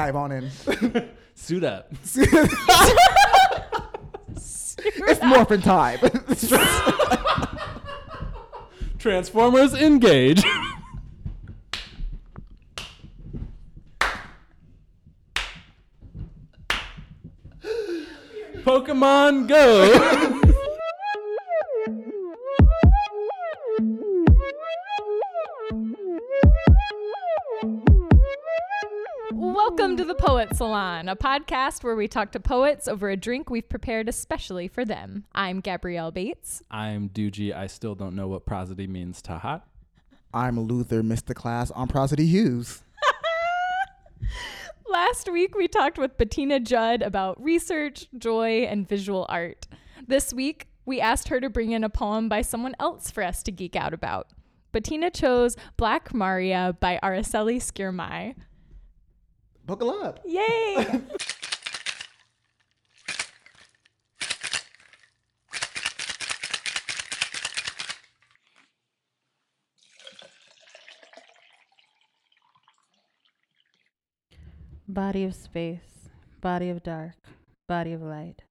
dive on in. Suit up. it's morphin' time. Transformers engage. Pokemon Go. Salon, a podcast where we talk to poets over a drink we've prepared especially for them. I'm Gabrielle Bates. I'm Doogie. I still don't know what prosody means. Tahat. I'm Luther, Mr. Class on Prosody Hughes. Last week we talked with Bettina Judd about research, joy, and visual art. This week we asked her to bring in a poem by someone else for us to geek out about. Bettina chose Black Maria by Aracelis Girmay. Buckle up. Yay! Body of space, body of dark, body of light.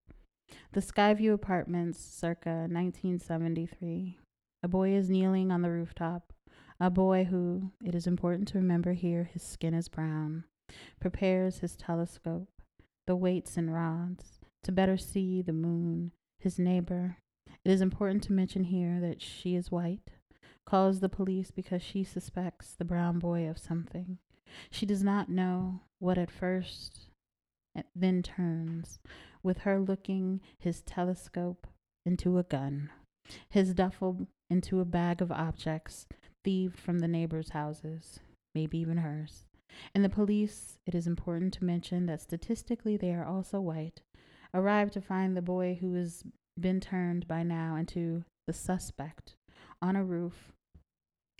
The Skyview Apartments, circa 1973. A boy is kneeling on the rooftop. A boy who, it is important to remember here, his skin is brown, prepares his telescope, the weights and rods, to better see the moon, his neighbor. It is important to mention here that she is white, calls the police because she suspects the brown boy of something. She does not know what at first eh, then turns, with her looking his telescope into a gun, his duffel into a bag of objects thieved from the neighbors' houses, maybe even hers. And the police, it is important to mention that statistically they are also white, arrive to find the boy who has been turned by now into the suspect on a roof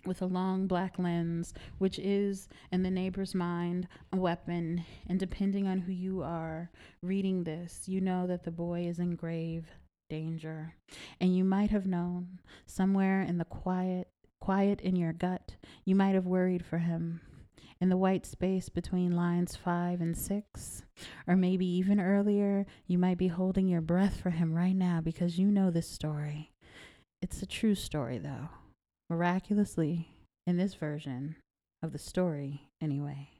with a long black lens, which is, in the neighbor's mind, a weapon. And depending on who you are reading this, you know that the boy is in grave danger. And you might have known somewhere in the quiet, quiet in your gut, you might have worried for him. In the white space between lines five and six, or maybe even earlier, you might be holding your breath for him right now because you know this story. It's a true story, though miraculously, in this version of the story, anyway.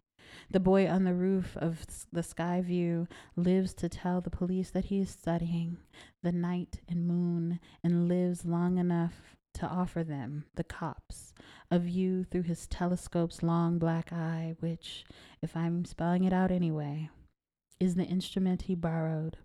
The boy on the roof of the sky view lives to tell the police that he is studying the night and moon and lives long enough to offer them, the cops, a view through his telescope's long black eye, which, if I'm spelling it out anyway, is the instrument he borrowed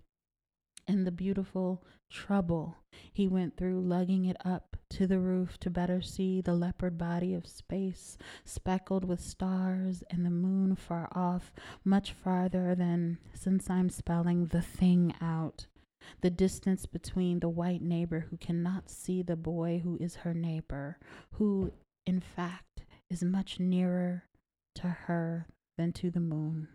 and the beautiful trouble he went through lugging it up to the roof to better see the leopard body of space speckled with stars and the moon far off, much farther than since I'm spelling the thing out. The distance between the white neighbor who cannot see the boy who is her neighbor, who, in fact, is much nearer to her than to the moon.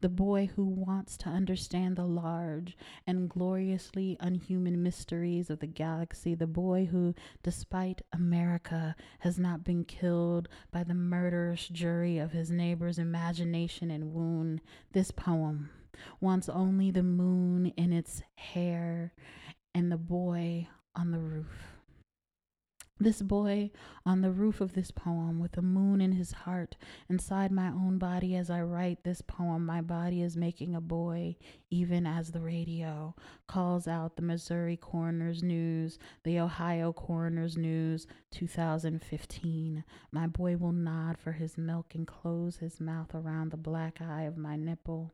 The boy who wants to understand the large and gloriously unhuman mysteries of the galaxy, the boy who, despite America, has not been killed by the murderous jury of his neighbor's imagination and wound. This poem wants only the moon in its hair and the boy on the roof. This boy on the roof of this poem with the moon in his heart inside my own body as I write this poem. My body is making a boy, even as the radio calls out the Missouri Coroner's News, the Ohio Coroner's News 2015. My boy will nod for his milk and close his mouth around the black eye of my nipple.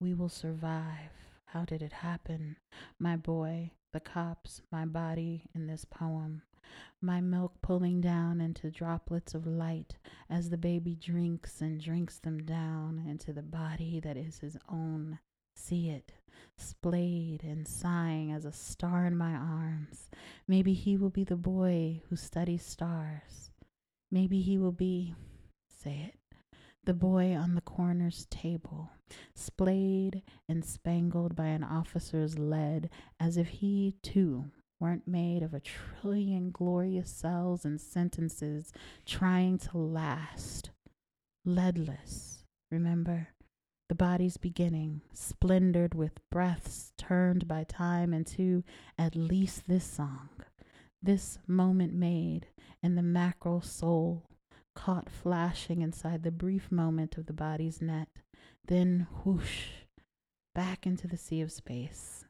We will survive. How did it happen? My boy, the cops, my body in this poem my milk pulling down into droplets of light as the baby drinks and drinks them down into the body that is his own. See it, splayed and sighing as a star in my arms. Maybe he will be the boy who studies stars. Maybe he will be, say it, the boy on the coroner's table, splayed and spangled by an officer's lead, as if he, too, weren't made of a trillion glorious cells and sentences trying to last. Leadless, remember? The body's beginning, splendored with breaths turned by time into at least this song, this moment made, and the mackerel soul caught flashing inside the brief moment of the body's net, then whoosh, back into the sea of space.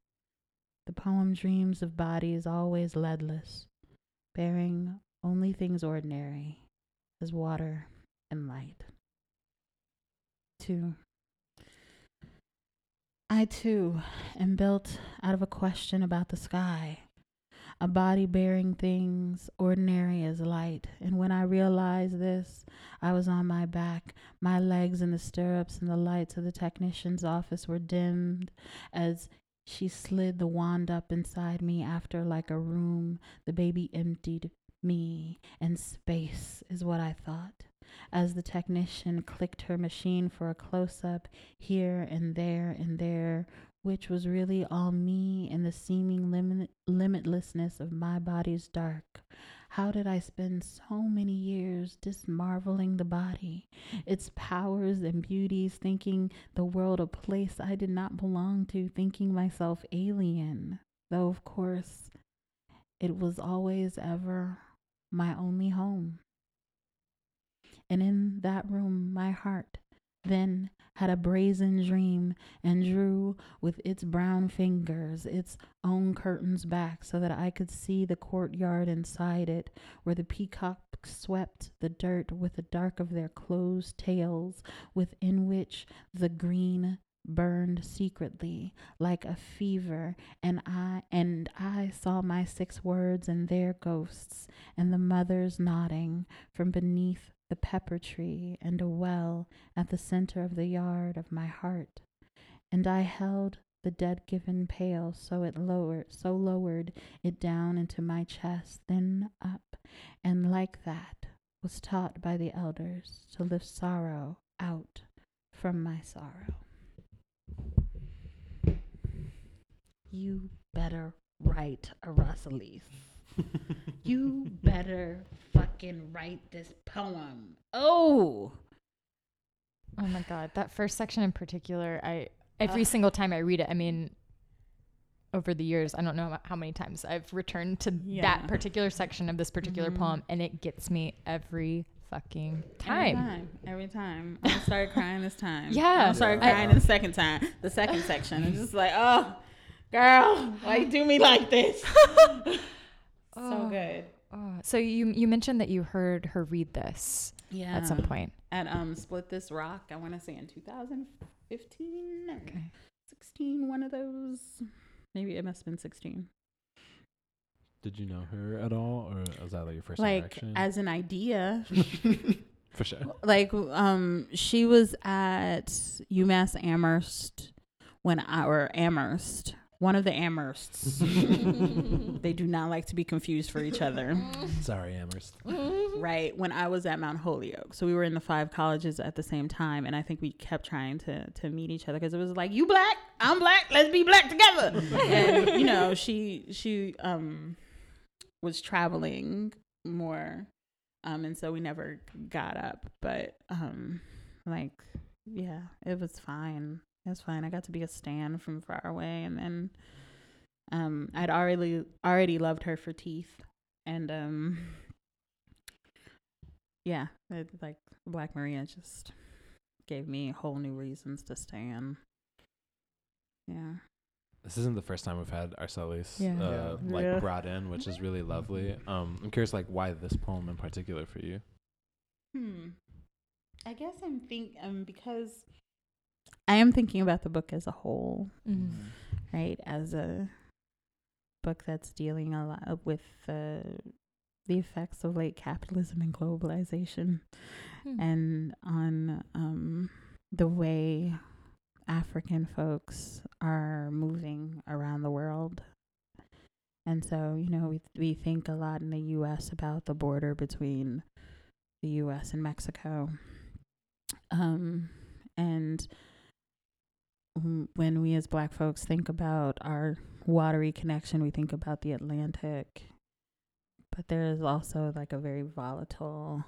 The poem dreams of bodies always leadless, bearing only things ordinary as water and light. Two. I too am built out of a question about the sky, a body bearing things ordinary as light. And when I realized this, I was on my back, my legs in the stirrups, and the lights of the technician's office were dimmed as she slid the wand up inside me after, like a room, the baby emptied me, and space is what I thought. As the technician clicked her machine for a close up here and there and there, which was really all me and the seeming limit- limitlessness of my body's dark. How did I spend so many years dismarveling the body, its powers and beauties, thinking the world a place I did not belong to, thinking myself alien? Though, of course, it was always ever my only home. And in that room, my heart then had a brazen dream and drew with its brown fingers its own curtains back so that I could see the courtyard inside it, where the peacocks swept the dirt with the dark of their closed tails, within which the green burned secretly like a fever and i and i saw my six words and their ghosts and the mothers nodding from beneath the pepper tree and a well at the center of the yard of my heart and i held the dead given pail so it lowered so lowered it down into my chest then up and like that was taught by the elders to lift sorrow out from my sorrow you better write Aracelis. you better fucking write this poem. Oh, Oh my god, that first section in particular, I every Ugh. single time I read it, I mean over the years, I don't know how many times I've returned to Yeah. that particular section of this particular Mhm. poem and it gets me every fucking Every time. time. Every time. I started crying this time. Yeah. I started I- crying the second time. The second section. It's just like, oh, girl, why you do me like this? so Oh. good. Oh, so you you mentioned that you heard her read this Yeah. at some point. At um Split This Rock, I want to say in 2015 Okay. 16, one of those. Maybe it must have been 16. Did you know her at all, or was that like your first like interaction? as an idea For sure. like um she was at UMass Amherst when I or Amherst one of the Amhersts. They do not like to be confused for each other. Sorry, Amherst. right when I was at Mount Holyoke. So we were in the five colleges at the same time and I think we kept trying to to meet each other because it was like you black I'm black let's be black together. And you know she she um was traveling more um and so we never got up but um like yeah it was fine it was fine i got to be a stan from far away and then um i'd already already loved her for teeth and um yeah it, like black maria just gave me whole new reasons to stan yeah This isn't the first time we've had Aracelis Yeah. uh, Yeah. like Yeah. brought in, which is really lovely. Um, I'm curious, like, why this poem in particular for you? Hmm. I guess I'm think um because I am thinking about the book as a whole, Mm. right? As a book that's dealing a lot with uh, the effects of late capitalism and globalization, Hmm. and on um the way African folks are moving around the world. And so, you know, we we think a lot in the US about the border between the US and Mexico. Um and when we as black folks think about our watery connection, we think about the Atlantic. But there is also like a very volatile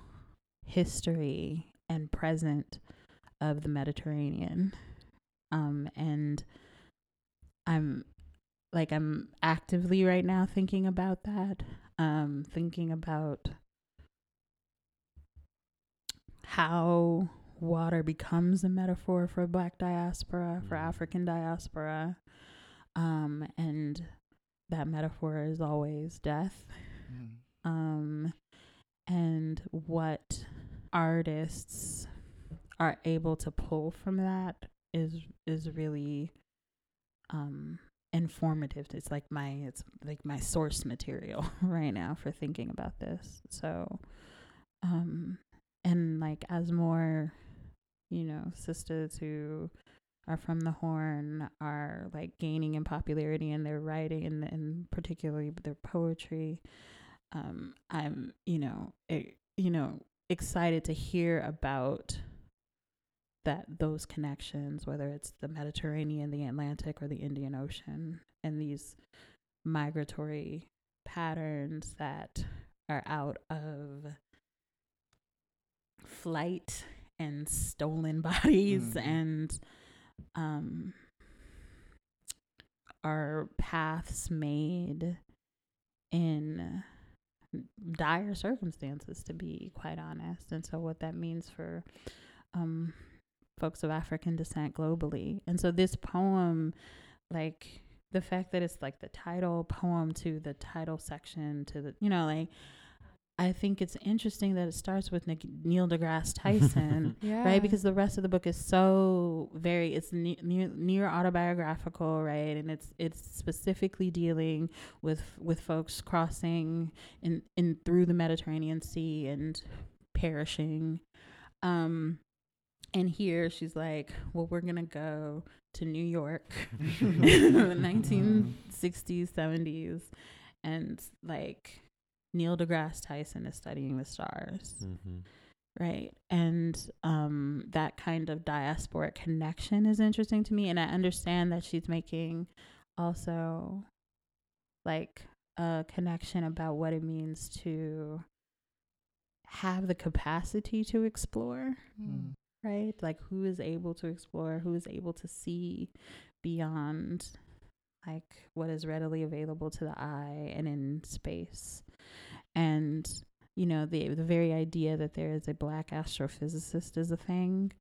history and present of the Mediterranean, Um, and I'm like I'm actively right now thinking about that. Um, thinking about how water becomes a metaphor for black diaspora, for Mm. African diaspora. Um, and that metaphor is always death. Um, and what artists are able to pull from that is is really um informative. It's like my it's like my source material right now for thinking about this. So um and like as more you know sisters who are from the horn are like gaining in popularity in their writing and, and particularly their poetry. Um i'm you know e- you know excited to hear about that those connections whether it's the mediterranean the atlantic or the indian ocean and these migratory patterns that are out of flight and stolen bodies Mhm. and um are paths made in dire circumstances to be quite honest and so what that means for um folks of african descent globally and so this poem like the fact that it's like the title poem to the title section to the you know like i think it's interesting that it starts with Nic- neil degrasse tyson Yeah. right? Because the rest of the book is so very it's ne- near, near autobiographical right? And it's it's specifically dealing with with folks crossing in in through the mediterranean sea and perishing. Um and here she's like well we're gonna go to new york in the 1960s 70s and like neil degrasse tyson is studying the stars Mm-hmm. right and um that kind of diasporic connection is interesting to me and i understand that she's making also like a connection about what it means to have the capacity to explore Mm. right like who is able to explore who is able to see beyond like what is readily available to the eye and in space and you know the the very idea that there is a black astrophysicist is a thing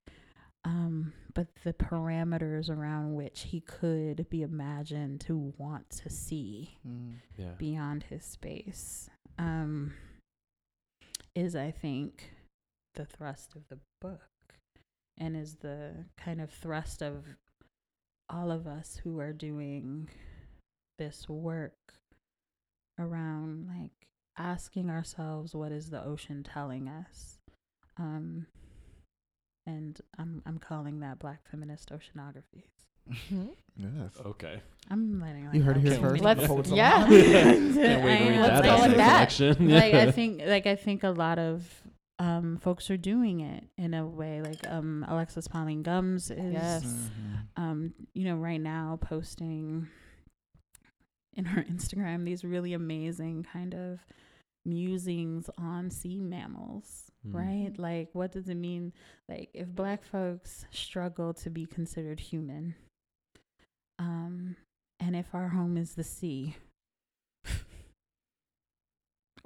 um but the parameters around which he could be imagined to want to see Mm. Yeah. beyond his space um is i think the thrust of the book and is the kind of thrust of all of us who are doing this work around like asking ourselves what is the ocean telling us um and i'm i'm calling that black feminist oceanography Mhm. Yes. Okay. i'm letting like You heard it here first. Let's- Hold yeah. Can't wait to read that Let's call it a that. like I think like I think a lot of um folks are doing it in a way like um Alexis Pauline Gumbs is Yes. Mhm. um you know right now posting in her Instagram these really amazing kind of musings on sea mammals Mm. right like what does it mean like if black folks struggle to be considered human um and if our home is the sea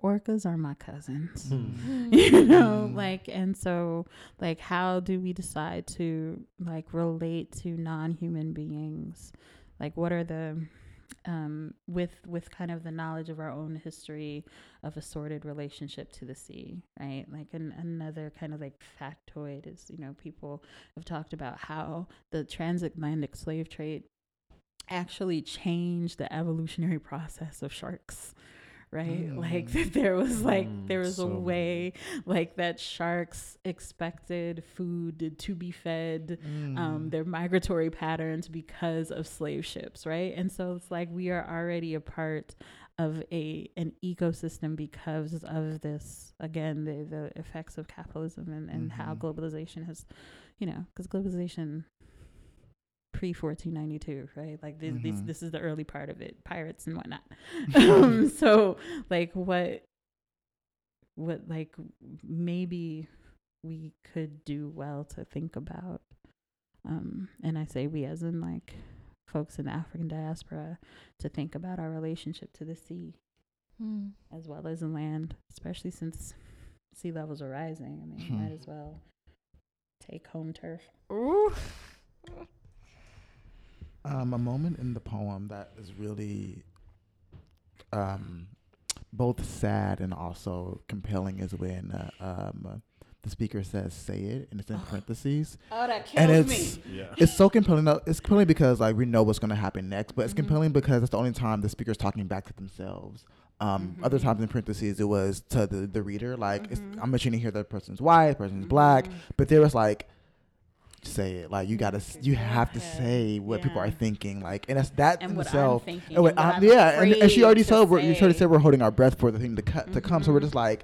orcas are my cousins Hmm. you know Mm. like and so like how do we decide to like relate to non-human beings like what are the um with with kind of the knowledge of our own history of a sordid relationship to the sea right? Like an, another kind of like factoid is you know people have talked about how the transatlantic slave trade actually changed the evolutionary process of sharks right like Mm. there was like Mm, there was so a way like that sharks expected food to be fed um Mm. their migratory patterns because of slave ships right and so it's like we are already a part of a an ecosystem because of this again the the effects of capitalism and and how Mhm. globalization has you know because globalization pre 1492 right like this, this Mhm. this is the early part of it pirates and whatnot um so like what what like maybe we could do well to think about Um, and I say we as in like folks in the African diaspora to think about our relationship to the sea Hmm. as well as in land, especially since sea levels are rising. I mean, Hmm. might as well take home turf. Ooh. Um, a moment in the poem that is really um, both sad and also compelling is when uh, um, the speaker says "say it" and it's in parentheses. Oh, that And it's Yeah. it's so compelling. though- It's compelling because like we know what's going to happen next, but it's Mhm. compelling because it's the only time the speaker's talking back to themselves. Um, Other Mhm. times in parentheses, it was to the, the reader. Like it's, Mhm. I'm mentioning here the person's white, person's black, Mhm. but there was like say it like you gotta you have to say what people are thinking. like and that's that and in what itself I'm and what and what I'm- I'm yeah and, and she already to said we're, you already said we're holding our breath for the thing to cut to come so we're Mhm. just like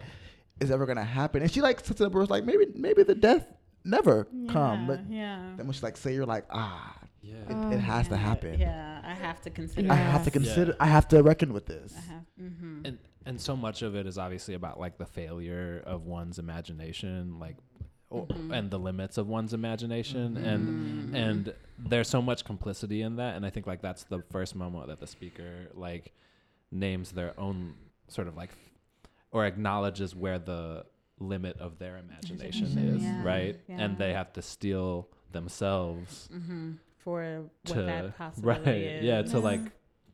is ever gonna happen and she like sits up was like maybe maybe the death never come but yeah. then when she like say you're like ah Yeah. it, Oh, it has to happen Yeah, I have to consider. I have to consider Yeah. I have to reckon with this I have. Mm-hmm. and and so much of it is obviously about like the failure of one's imagination like o- Mhm. and the limits of one's imagination Mhm. and Mm-hmm. and there's so much complicity in that and i think like that's the first moment that the speaker like names their own sort of like or acknowledges where the limit of their imagination Imagination, is yeah, right and they have to steel themselves mm-hmm. for what to that possibility right is. yeah to Yeah. like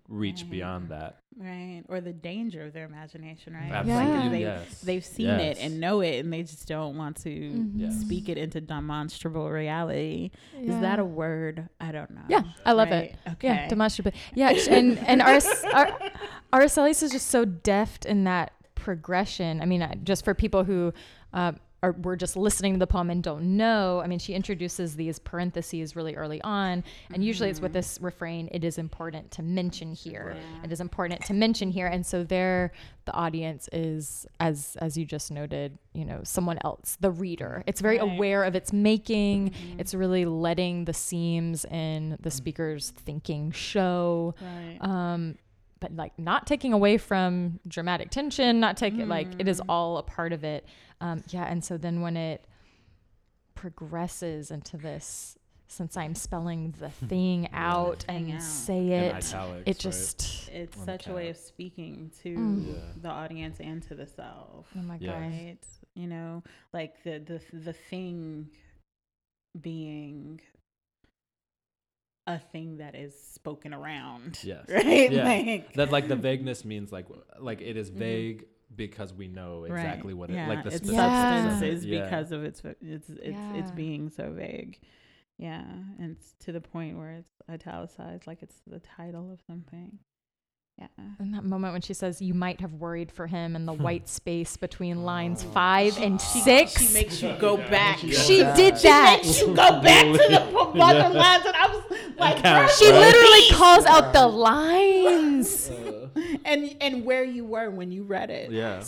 reach Right. beyond that right, or the danger of their imagination, right? absolutely Yeah. They, yes They've seen Yes. it and know it, and they just don't want to Mhm. Yes. speak it into demonstrable reality. Is that a word? I don't know. Yeah, I love Right? it. Okay. Yeah, demonstrable. Yeah, and and Ars- Ar- Aracelis is just so deft in that progression. I mean, just for people who uh, were just listening to the poem and don't know. I mean, she introduces these parentheses really early on, and usually it's with Mhm. this refrain: "It is important to mention here. Yeah. It is important to mention here." And so there, the audience is, as as you just noted, you know, someone else, the reader. It's very Right. aware of its making. Mhm. It's really letting the seams in the speaker's thinking show. right. Um, but like not taking away from dramatic tension, not taking like it is Mm. all a part of it. Um, yeah, and so then when it progresses into this, since I'm spelling the thing out Thing and out. say it, italics, it right? it's just on the such a way of speaking to Mm. Yeah. the audience and to the self. oh my Yeah. god, right you know like the the the thing being a thing that is spoken around Yes. right Yeah. like that like the vagueness means like like it is Mhm. vague because we know right. exactly what it yeah, like the its specifics of substance it. is Yeah. because of its its its it's being so vague yeah and it's to the point where it's italicized like it's the title of something yeah and that moment when she says, "You might have worried for him," in the white space between lines Oh. five and six. she makes you go back She Yeah. did that. she makes you go back to the bottom Yeah. lines and i was like count, She right? literally calls out the lines. Uh, and and where you were when you read it. yeah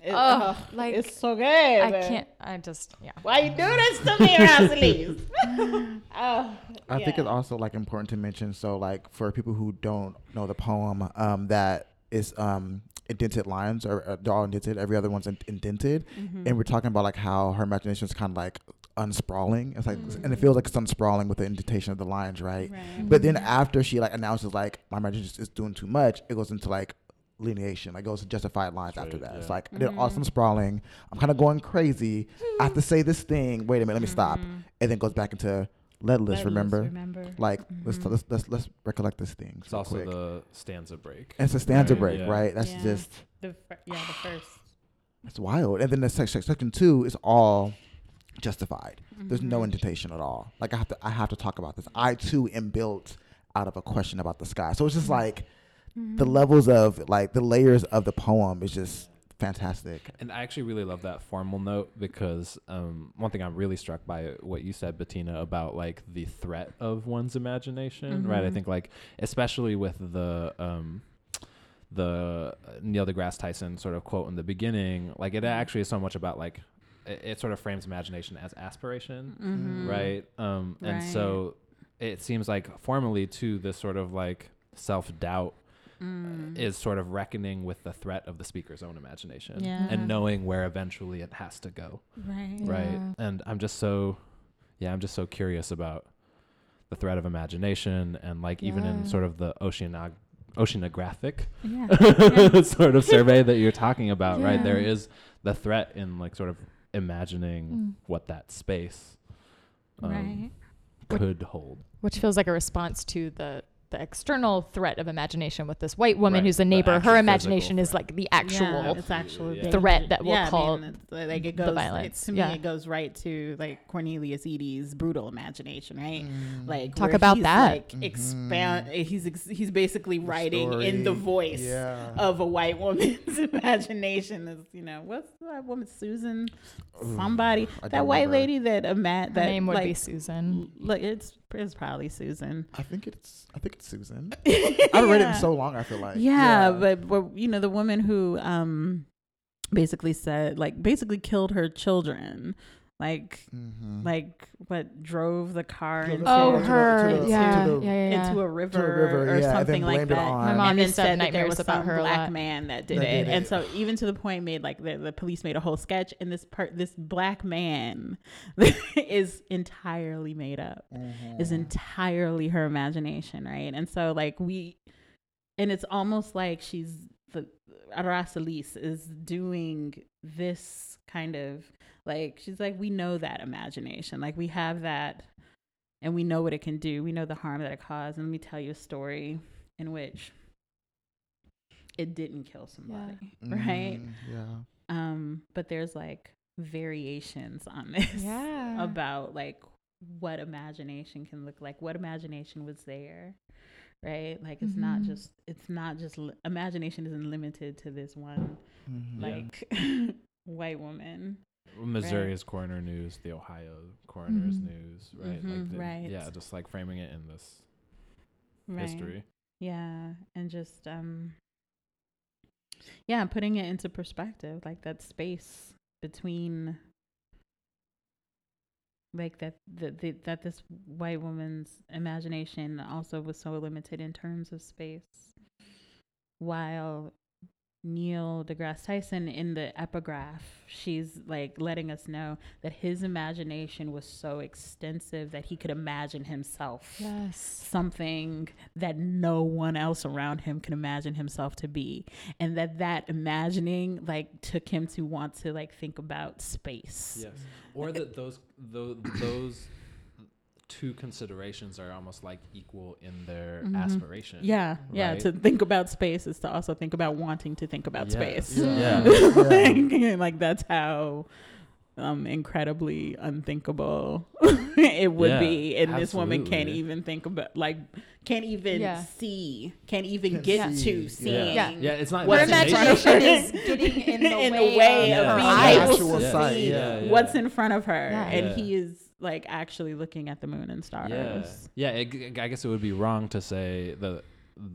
It- Ugh, ugh, like, it's so good. I can't. I just yeah. Why you do this to me, Aracelis? oh, I think it's also like important to mention. So like for people who don't know the poem, um, that is um indented lines or uh, they're all indented. Every other one's in- indented, Mhm. and we're talking about like how her imagination is kind of like unsprawling. It's like, and it Mhm. feels like it's unsprawling with the indentation of the lines, right? Right. But then after she like announces like my imagination is doing too much, it goes into like lineation, like goes to justified lines That's after right, that. It's yeah. like I did awesome Mhm. sprawling. I'm kind of going crazy. I have to say this thing. Wait a minute, let me stop, Mhm. and then goes back into leadless. Leadless, remember, remember. like let's, Mhm. let's let's let's recollect this thing. it's also the stanza break and it's a stanza Right. break, Yeah. right? That's Yeah. just the fir- yeah the first. it's wild. And then the section section two is all justified. There's no Mhm. indentation at all. Like I have to I have to talk about this. I too am built out of a question about the sky. So it's just like the Mhm. levels of like the layers of the poem is just fantastic. And I actually really love that formal note because um, one thing I'm really struck by what you said, Bettina, about like the threat of one's imagination, right? I Mhm. think like especially with the um, the Neil deGrasse Tyson sort of quote in the beginning, like it actually is so much about like it, it sort of frames imagination as aspiration, Mhm. right? Um, and so it seems like formally too this sort of like self doubt Mm. is sort of reckoning with the threat of the speaker's own imagination Yeah. and knowing where eventually it has to go right. right Yeah. and i'm just so yeah, I'm just so curious about the threat of imagination and like even in sort of the oceanog- oceanographic Yeah. sort of survey that you're talking about, right? There is the threat in like sort of imagining Mm. what that space um, right. could hold. Which feels like a response to the the external threat of imagination with this white woman Right, who's a neighbor. Her imagination is like the actual. Yeah, it's actual Yeah. threat that we'll yeah, I call mean, it's like it the violence. It, to me, Yeah. it goes right to like Cornelius Eady's brutal imagination, right? Mm. Like Talk about he's, that. Like Mhm. expand. He's ex- he's basically writing in the voice Yeah. of a white woman's imagination. Is you know what's that woman Susan? Ooh, Somebody I that white remember. lady that ima- Her that name would like, be Susan. Like it's it's probably Susan. I think it's I think it's Susan. I haven't read it in so long. I feel like yeah, but, but you know the woman who um basically said like basically killed her children like Mhm. like what drove the car into, the Oh, to to her. the- yeah, to the- yeah, yeah, yeah. into a river, river, or yeah, something like that. My mom and then used to have said that there was about some her black lot. man that did That it. did and so even to the point made like the, the police made a whole sketch and this part this black man is entirely made up is Mhm. entirely her imagination, right? And so like we and it's almost like she's the Aracelis is doing this kind of like she's like we know that imagination. Like we have that and we know what it can do. We know the harm that it caused. And let me tell you a story in which it didn't kill somebody, right? Mhm, Yeah. Um but there's like variations on this Yeah. about like what imagination can look like what imagination was there right like it's not Mhm. just it's not just li- imagination isn't limited to this one Mhm. Yeah. like white woman Missouri's coroner news, the Ohio coroner's Mhm. news, right? Mhm, like the, right. Yeah, just like framing it in this right history. yeah and just um yeah putting it into perspective like that space between like that the, the, that this white woman's imagination also was so limited in terms of space while Neil deGrasse Tyson in the epigraph she's like letting us know that his imagination was so extensive that he could imagine himself Yes. something that no one else around him can imagine himself to be and that that imagining like took him to want to like think about space Yes. Or that those those those two considerations are almost like equal in their Mhm. aspiration. yeah yeah to think about space is to also think about wanting to think about Yeah. space Yeah. Yeah. like, like that's how um incredibly unthinkable it would Yeah, be and this woman can't even think about like can't even Yeah. see can't even Can't get see, to yeah. seeing Yeah. Yeah, it's not What's Her in front of imagination is getting in the In the way, way of, of her being eyes. actual yeah. sight. Yeah, yeah. what's in front of her Yeah. and Yeah. he is like actually looking at the moon and stars Yeah, yeah. It, I guess it would be wrong to say that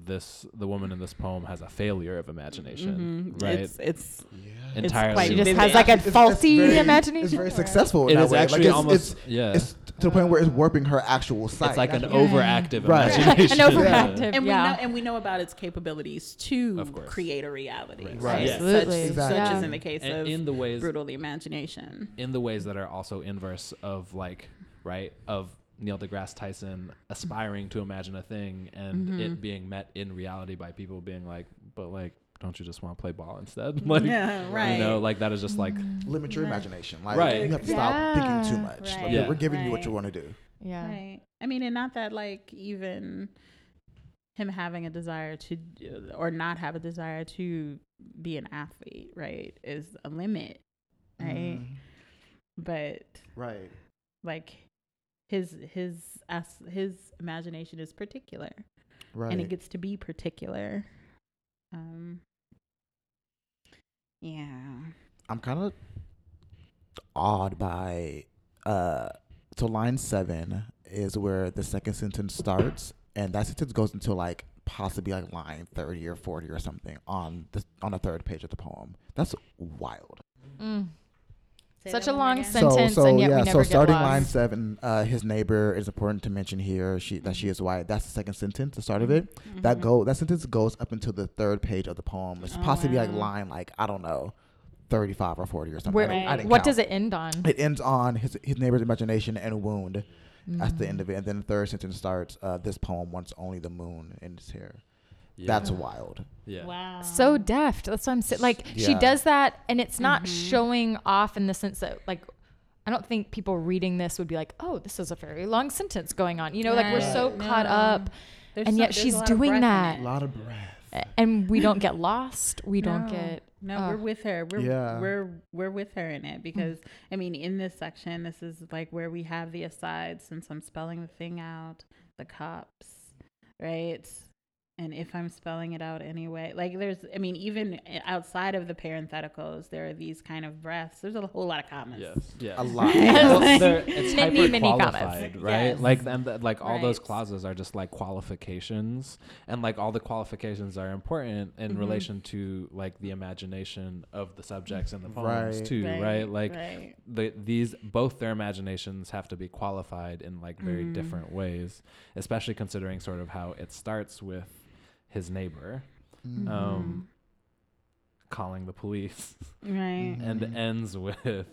this the woman in this poem has a failure of imagination, Mhm. right? it's it's Yeah. It's Entirely. quite She just vivid. has like a It's- it's faulty very- imagination. It's very or- successful. it in that is way. Like, it's- almost It's, yeah. it's to the point where it's warping her actual sight. it's like an Yeah. overactive Right. imagination. An overactive. and we yeah. know and we know about its capabilities to create a reality Right. Right. Yeah. Absolutely. such, Exactly. such Yeah. as in the case And of in the ways brutal the imagination in the ways that are also inverse of like right of Neil deGrasse Tyson aspiring to imagine a thing and Mhm. it being met in reality by people being like, but like, don't you just want to play ball instead? like, yeah right you know, like that is just like, limit your Right. imagination. Like Right. you have to stop thinking too Yeah. much. Like, Yeah. We're giving you what you want to do. Yeah. Right. I mean, and not that like even him having a desire to or not have a desire to be an athlete, right, is a limit, right? Mhm. But Right. like his his as his imagination is particular, Right. and it gets to be particular. Um. Yeah. I'm kind of awed by uh so line 7 is where the second sentence starts and that sentence goes until like possibly like line 30 or 40 or something on the on the third page of the poem. That's wild. Mm. Say Such a long sentence. so and yet we yeah, never so get starting lost. line 7 uh his neighbor is important to mention here she that she is white. That's the second sentence, the start of it. That Mhm. go that sentence goes up until the third page of the poem. It's Oh, possibly like line like I don't know 35 or 40 or something. Where, I didn't- I didn't what count. does it end on? It ends on his his neighbor's imagination and wound at the end Mm. of it, and then the third sentence starts. Uh, this poem wants only the moon in its hair. Yeah. That's wild. yeah. Wow. so deft. That's what I'm saying. Like she does that, and it's not Mhm. showing off in the sense that like. I don't think people reading this would be like, "Oh, this is a very long sentence going on." You know, like we're so Right. caught up, There's and so- yet she's a lot of doing that. A lot of breath. and we don't get lost. We don't get. No, Ugh. we're with her. We're Yeah. we're we're with her in it because I mean, in this section, this is like where we have the asides. Since I'm spelling the thing out, the cops, right? And if I'm spelling it out anyway, like there's, I mean, even outside of the parentheticals, there are these kind of breaths. There's a whole lot of commas. Yes. Yeah. A lot. Well, it's Many, hyper many comments. qualified, right? Yes. Like and the, like all those clauses are just like qualifications, and like all the qualifications are important in Mhm. relation to like the imagination of the subjects and the poems Right. too, right? Like right. the these both their imaginations have to be qualified in like very Mhm. different ways, especially considering sort of how it starts with his neighbor Mm. um, calling the police right. and Mhm. ends with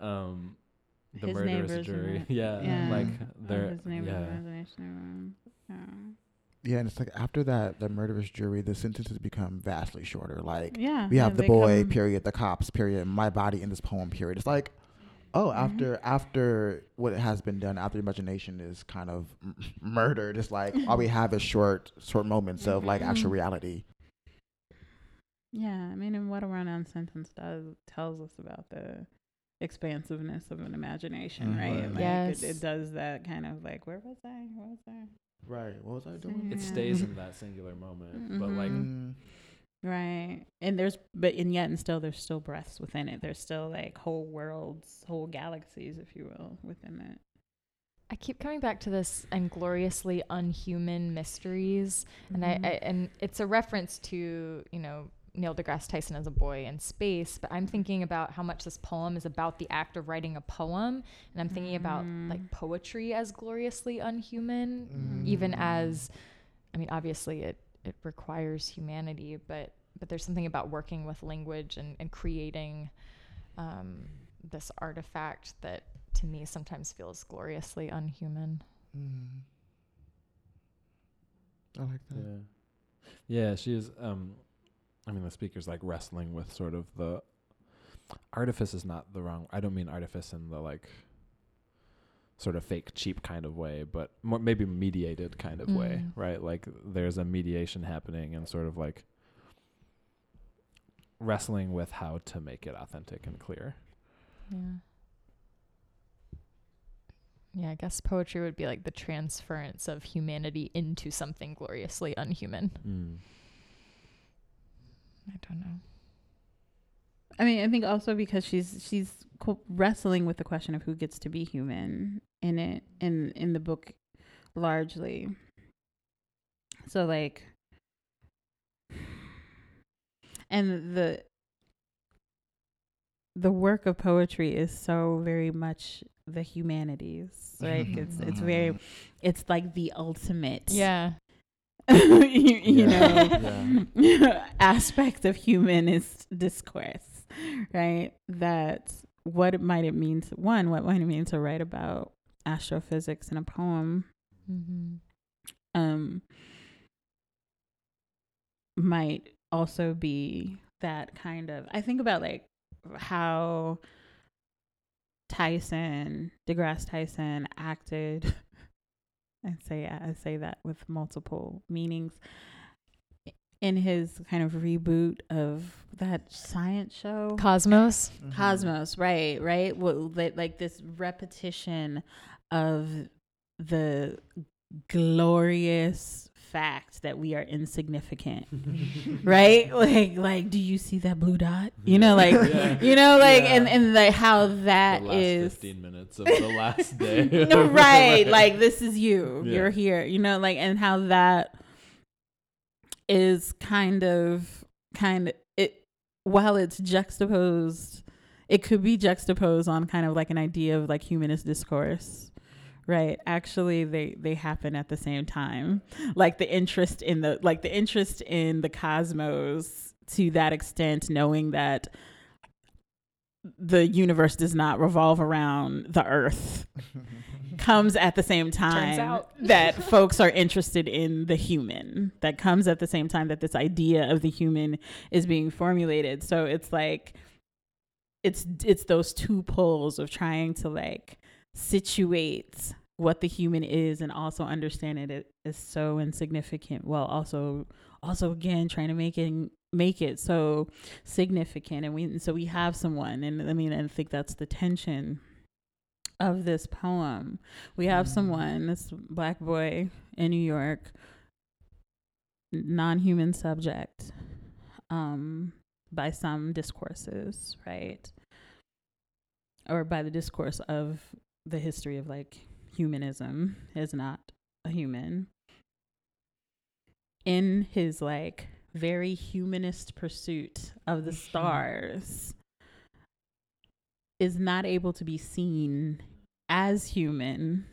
um the His murderous neighbors jury. Yeah, yeah. like Of they're his neighbor's yeah. Yeah. Yeah, and it's like after that, the murderous jury, the sentences become vastly shorter. Like Yeah. we yeah, have the boy come- period, the cops period, my body in this poem period. It's like, oh, after after what has been done, after imagination is kind of m- murdered. It's like all we have is short short moments of like actual Mhm. reality. Yeah, I mean, and what a run-on sentence does tells us about the expansiveness of an imagination, Mhm. right? Like Yes. it, it does that kind of like, where was I? Where was I? Right. What was I doing? It stays in that singular moment, but like Mhm. Mm. Right, and there's, but and yet and still, there's still breaths within it. There's still like whole worlds, whole galaxies, if you will, within it. I keep coming back to this and gloriously unhuman mysteries, and I, Mhm. I and it's a reference to you know Neil deGrasse Tyson as a boy in space. But I'm thinking about how much this poem is about the act of writing a poem, and I'm thinking about Mm. like poetry as gloriously unhuman, Mm. even as, I mean, obviously it it requires humanity, but but there's something about working with language and and creating um, this artifact that to me sometimes feels gloriously unhuman. Mm. I like that. yeah. Yeah, she is um I mean the speaker's like wrestling with sort of the artifice is not the wrong I don't mean artifice in the like sort of fake cheap kind of way, but more maybe mediated kind of way, Mm. right? Like there's a mediation happening and sort of like wrestling with how to make it authentic and clear. Yeah. Yeah, I guess poetry would be like the transference of humanity into something gloriously unhuman. Mm. I don't know. I mean, I think also because she's she's co- wrestling with the question of who gets to be human in it in in the book largely. So like and the the work of poetry is so very much the humanities. Like it's it's very it's like the ultimate Yeah. you, you Yeah, know aspect of humanist discourse right? That what might it mean to one what might it mean to write about astrophysics in a poem? Mm-hmm. um might also be that kind of i think about like how tyson degrasse tyson acted. I say i say that with multiple meanings in his kind of reboot of that science show Cosmos. Mm-hmm. Cosmos, right, right. Well, like, like this repetition of the glorious fact that we are insignificant, right? Like, like, do you see that blue dot? You know, like, Yeah. you know, like, Yeah. and and like how that the last is 15 minutes of the last day. right. Like this is you. Yeah. You're here. You know, like and how that is kind of kind of it while it's juxtaposed it could be juxtaposed on kind of like an idea of like humanist discourse right? Actually they they happen at the same time. Like the interest in the like the interest in the cosmos to that extent knowing that the universe does not revolve around the earth comes at the same time that folks are interested in the human that comes at the same time that this idea of the human is being formulated. So it's like it's it's those two poles of trying to like situate what the human is and also understand it it is so insignificant while also also again trying to make it make it so significant and we and so we have someone and i mean i think that's the tension of this poem. We have Mm. someone this black boy in new york non-human subject um by some discourses right? Or by the discourse of the history of like humanism is not a human. In his like very humanist pursuit of the mm-hmm. stars is not able to be seen as human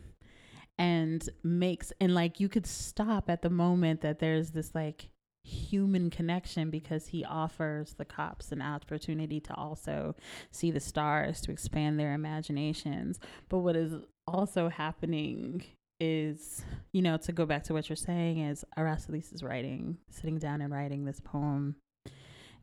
and makes and like you could stop at the moment that there's this like human connection because he offers the cops an opportunity to also see the stars to expand their imaginations. But what is also happening is you know to go back to what you're saying is Aracelis is writing sitting down and writing this poem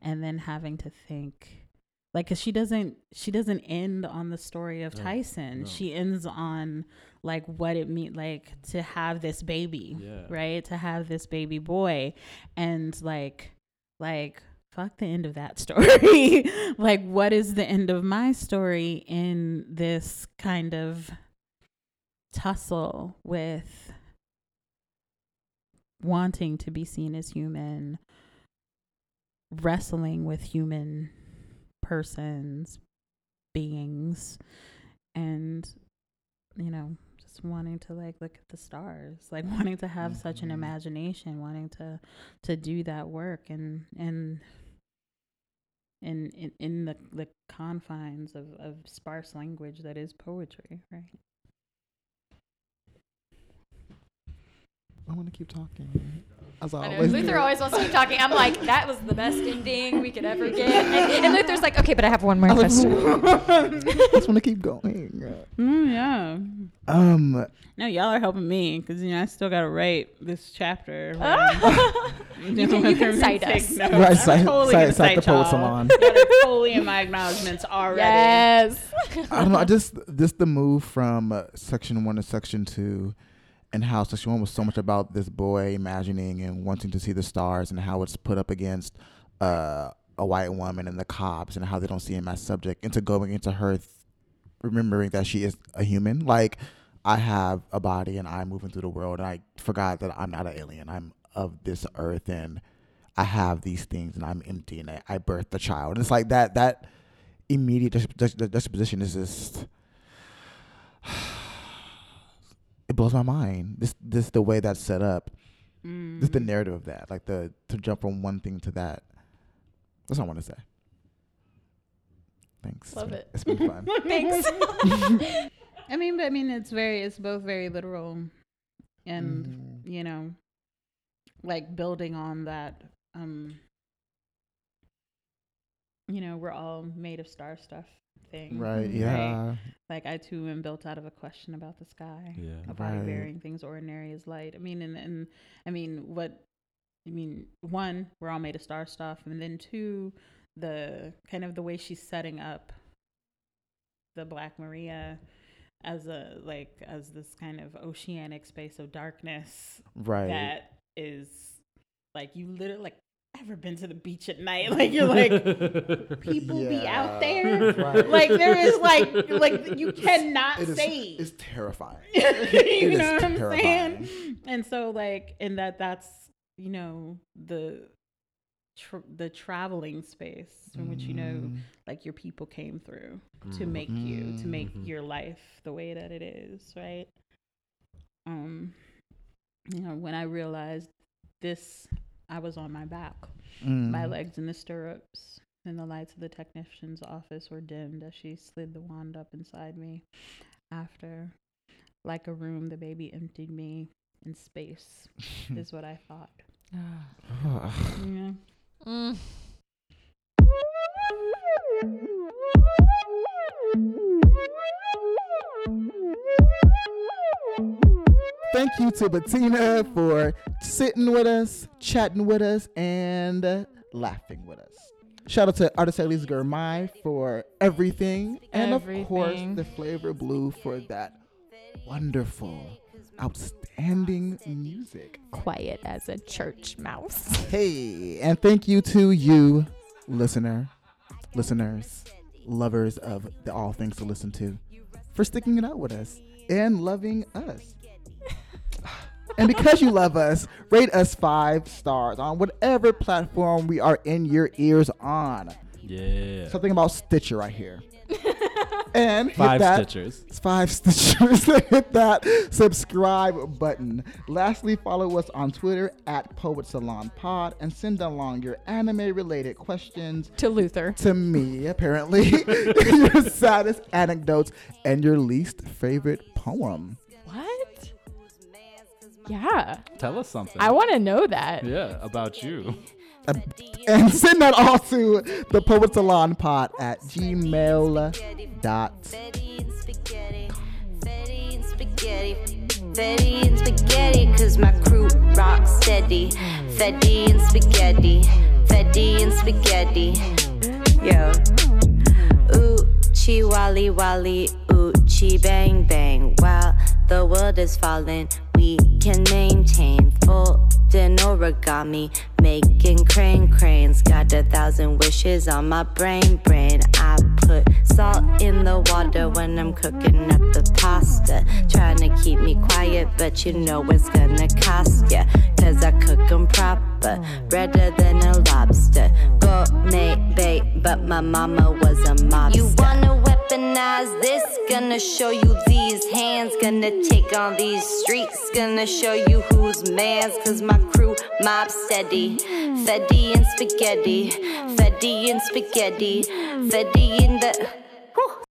and then having to think like cuz she doesn't she doesn't end on the story of No, Tyson no. she ends on like what it mean like to have this baby Yeah. right to have this baby boy and like like fuck the end of that story like what is the end of my story in this kind of tussle with wanting to be seen as human wrestling with human persons beings and you know just wanting to like look at the stars like wanting to have such an Mhm. imagination wanting to to do that work and and in in, in the, the confines of, of sparse language that is poetry right I want to keep talking. As I I always Luther do. always wants to keep talking. I'm like, that was the best ending we could ever get. And, and Luther's like, okay, but I have one more I question. I just want to keep going. mm, yeah Um, no y'all are helping me because you know i still gotta write this chapter when- You can- you can cite us. notes. right, I'm cite, totally cite, gonna cite the cite poet y'all. salon. Totally in my acknowledgments already. yes. I don't know. I just this the move from uh, section one to section two, and how section one was so much about this boy imagining and wanting to see the stars, and how it's put up against uh, a white woman and the cops, and how they don't see him as subject, into going into her th- remembering that she is a human. Like I have a body and I'm moving through the world, and I forgot that I'm not an alien. I'm of this earth, and I have these things, and I'm empty, and I, I birthed a child. And it's like that that immediate juxtaposition is just blows my mind. This this the way that's set up. Mm. Just the narrative of that, like the to jump from one thing to that. That's what I want to say. Thanks. Love It's it. been- It's been fun. Thanks. I mean, but I mean, it's very, it's both very literal, and Mhm. you know, like building on that. Um, you know, we're all made of star stuff thing, Right. Yeah. Like I too am built out of a question about the sky. Yeah. a body Right. bearing things ordinary as light. I mean, and, and I mean, what, I mean, one, we're all made of star stuff. And then two, the kind of the way she's setting up the Black Maria as a, like, as this kind of oceanic space of darkness Right. that is like, you literally, like, ever been to the beach at night? Like, you're like, people be out there. Right. Like, there is like, like, you cannot It is, say it's terrifying. you It know what I'm terrifying. saying? And so, like, and that that's you know the tr- the traveling space in which you know Mm. like your people came through to make you to make Mhm. your life the way that it is, right? Um, you know, when I realized this, I was on my back, my Mm. legs in the stirrups, and the lights of the technician's office were dimmed as she slid the wand up inside me. After, like a room, the baby emptied me in space, is what I thought. Yeah. Mm. You to Bettina for sitting with us, chatting with us, and uh, laughing with us. Shout out to Aracelis Girmay for everything, and of course the Flavor Blue for that wonderful, outstanding music. Quiet as a church mouse. Hey, and thank you to you, listener, listeners, lovers of the All Things to Listen to, for sticking it out with us and loving us. And because you love us, rate us five stars on whatever platform we are in your ears on. Yeah. Something about Stitcher right here. and Five that, stitchers. it's five stitchers. Hit that subscribe button. Lastly, follow us on Twitter at Poet Salon Pod and send along your anime related questions to Luther. to me, apparently. your saddest anecdotes and your least favorite poem. What? Yeah. Tell us something. I want to know that. yeah, about you. Uh, and send that all to the Poet Salon Pod at gmail dot Fetty and spaghetti, fetty and spaghetti, fetty and spaghetti, cause my crew rock steady. Fetty and spaghetti, fetty and spaghetti, yo. Ooh, chi wally wally, ooh, chi bang bang. While the world is falling, we can maintain full origami, making crane cranes. Got a thousand wishes on my brain, brain. I put salt in the water when I'm cooking up the pasta. Trying to keep me quiet, but you know it's gonna cost ya. Cause I cook 'em proper, redder than a lobster. Gourmet bait, but my mama was a mobster. You wanna this? Gonna show you these hands. Gonna take on these streets. Gonna show you who's man's. Cause my crew mob steady. Fetty and spaghetti. Fetty and spaghetti. Fetty in the.